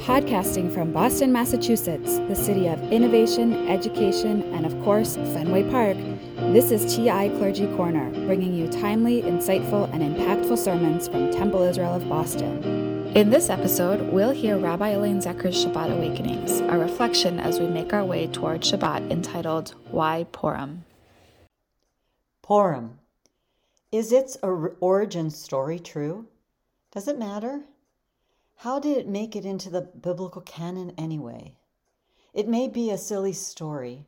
Podcasting from Boston, Massachusetts, the city of innovation, education, and of course, Fenway Park, this is TI Clergy Corner, bringing you timely, insightful, and impactful sermons from Temple Israel of Boston. In this episode, we'll hear Rabbi Elaine Zecher's Shabbat Awakenings, a reflection as we make our way toward Shabbat entitled Why Purim? Purim. Is its origin story true? Does it matter? How did it make it into the biblical canon anyway? It may be a silly story,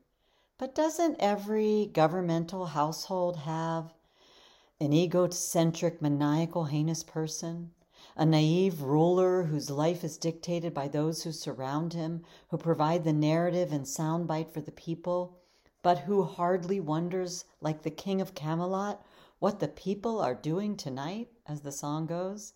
but doesn't every governmental household have an egocentric, maniacal, heinous person? A naive ruler whose life is dictated by those who surround him, who provide the narrative and soundbite for the people, but who hardly wonders, like the king of Camelot, what the people are doing tonight, as the song goes?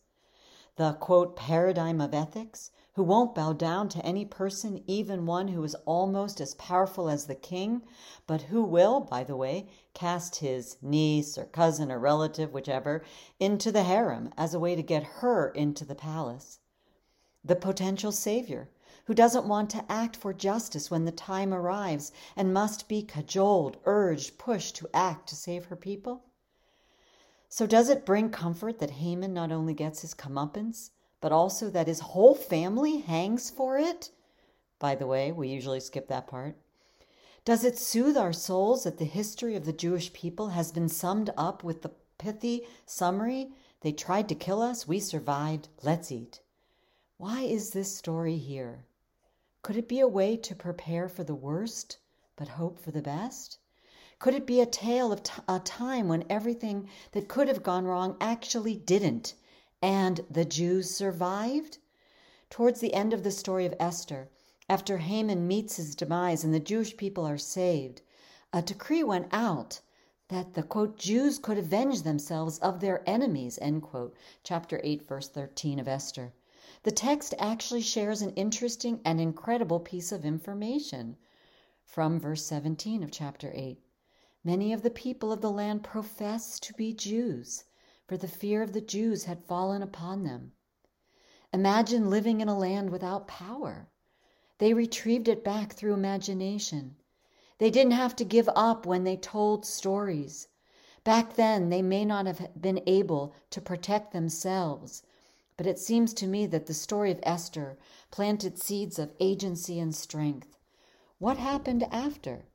The quote paradigm of ethics, who won't bow down to any person, even one who is almost as powerful as the king, but who will, by the way, cast his niece or cousin or relative, whichever, into the harem as a way to get her into the palace. The potential savior, who doesn't want to act for justice when the time arrives and must be cajoled, urged, pushed to act to save her people? So, does it bring comfort that Haman not only gets his comeuppance, but also that his whole family hangs for it? By the way, we usually skip that part. Does it soothe our souls that the history of the Jewish people has been summed up with the pithy summary they tried to kill us, we survived, let's eat? Why is this story here? Could it be a way to prepare for the worst, but hope for the best? Could it be a tale of t- a time when everything that could have gone wrong actually didn't, and the Jews survived? Towards the end of the story of Esther, after Haman meets his demise and the Jewish people are saved, a decree went out that the quote Jews could avenge themselves of their enemies end quote chapter 8 verse 13 of Esther. The text actually shares an interesting and incredible piece of information from verse 17 of chapter 8. Many of the people of the land professed to be Jews, for the fear of the Jews had fallen upon them. Imagine living in a land without power. They retrieved it back through imagination. They didn't have to give up when they told stories. Back then, they may not have been able to protect themselves, but it seems to me that the story of Esther planted seeds of agency and strength. What happened after?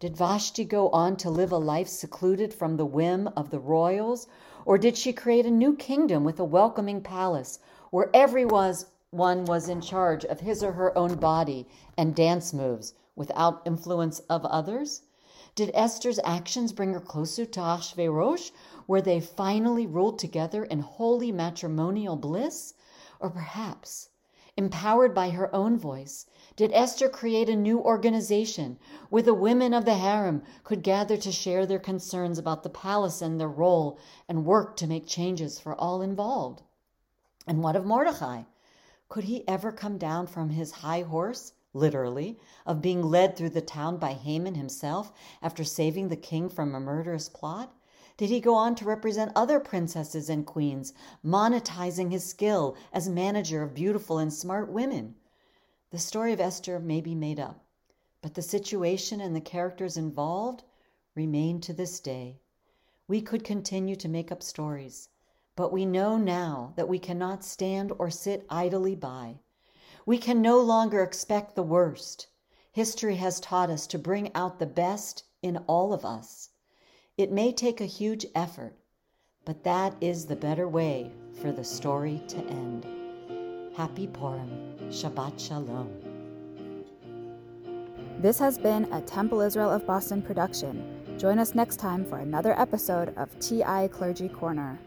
Did Vashti go on to live a life secluded from the whim of the royals, or did she create a new kingdom with a welcoming palace where everyone was in charge of his or her own body and dance moves without influence of others? Did Esther's actions bring her closer to Ahasuerus, where they finally ruled together in holy matrimonial bliss? Or perhaps, empowered by her own voice, did Esther create a new organization where the women of the harem could gather to share their concerns about the palace and their role and work to make changes for all involved? And what of Mordecai? Could he ever come down from his high horse, literally, of being led through the town by Haman himself after saving the king from a murderous plot? Did he go on to represent other princesses and queens, monetizing his skill as manager of beautiful and smart women? The story of Esther may be made up, but the situation and the characters involved remain to this day. We could continue to make up stories, but we know now that we cannot stand or sit idly by. We can no longer expect the worst. History has taught us to bring out the best in all of us. It may take a huge effort, but that is the better way for the story to end. Happy Purim. Shabbat Shalom. This has been a Temple Israel of Boston production. Join us next time for another episode of TI Clergy Corner.